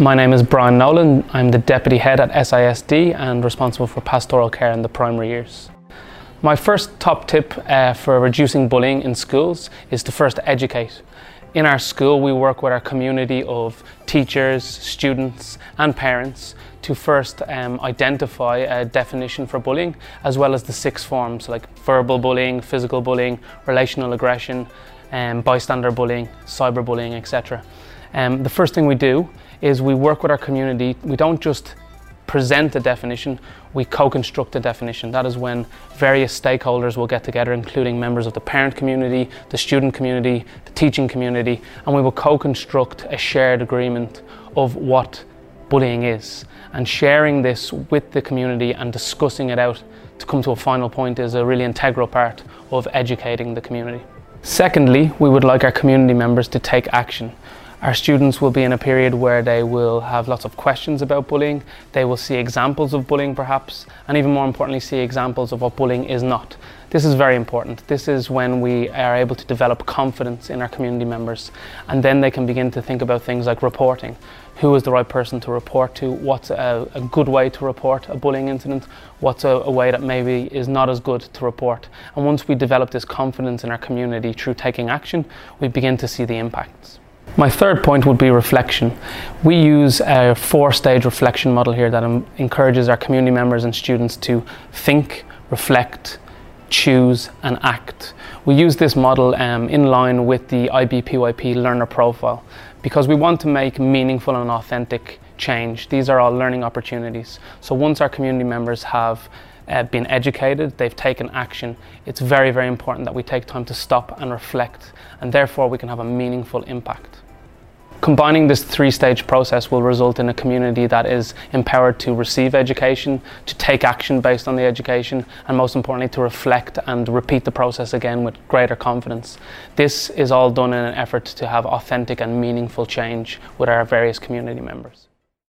My name is Brian Nolan. I'm the Deputy Head at SISD and responsible for pastoral care in the primary years. My first top tip uh, for reducing bullying in schools is to first educate. In our school, we work with our community of teachers, students, and parents to first um, identify a definition for bullying, as well as the six forms like verbal bullying, physical bullying, relational aggression, um, bystander bullying, cyberbullying, etc. Um, the first thing we do is we work with our community. We don't just present a definition, we co-construct a definition. That is when various stakeholders will get together, including members of the parent community, the student community, the teaching community, and we will co-construct a shared agreement of what bullying is. And sharing this with the community and discussing it out to come to a final point is a really integral part of educating the community. Secondly, we would like our community members to take action. Our students will be in a period where they will have lots of questions about bullying, they will see examples of bullying perhaps, and even more importantly see examples of what bullying is not. This is very important. This is when we are able to develop confidence in our community members and then they can begin to think about things like reporting. Who is the right person to report to? What's a, a good way to report a bullying incident? What's a, a way that maybe is not as good to report? And once we develop this confidence in our community through taking action, we begin to see the impacts. My third point would be reflection. We use a four stage reflection model here that encourages our community members and students to think, reflect, choose, and act. We use this model um, in line with the IBPYP learner profile because we want to make meaningful and authentic change. These are all learning opportunities. So once our community members have uh, been educated, they've taken action, it's very, very important that we take time to stop and reflect, and therefore we can have a meaningful impact. Combining this three stage process will result in a community that is empowered to receive education, to take action based on the education, and most importantly, to reflect and repeat the process again with greater confidence. This is all done in an effort to have authentic and meaningful change with our various community members.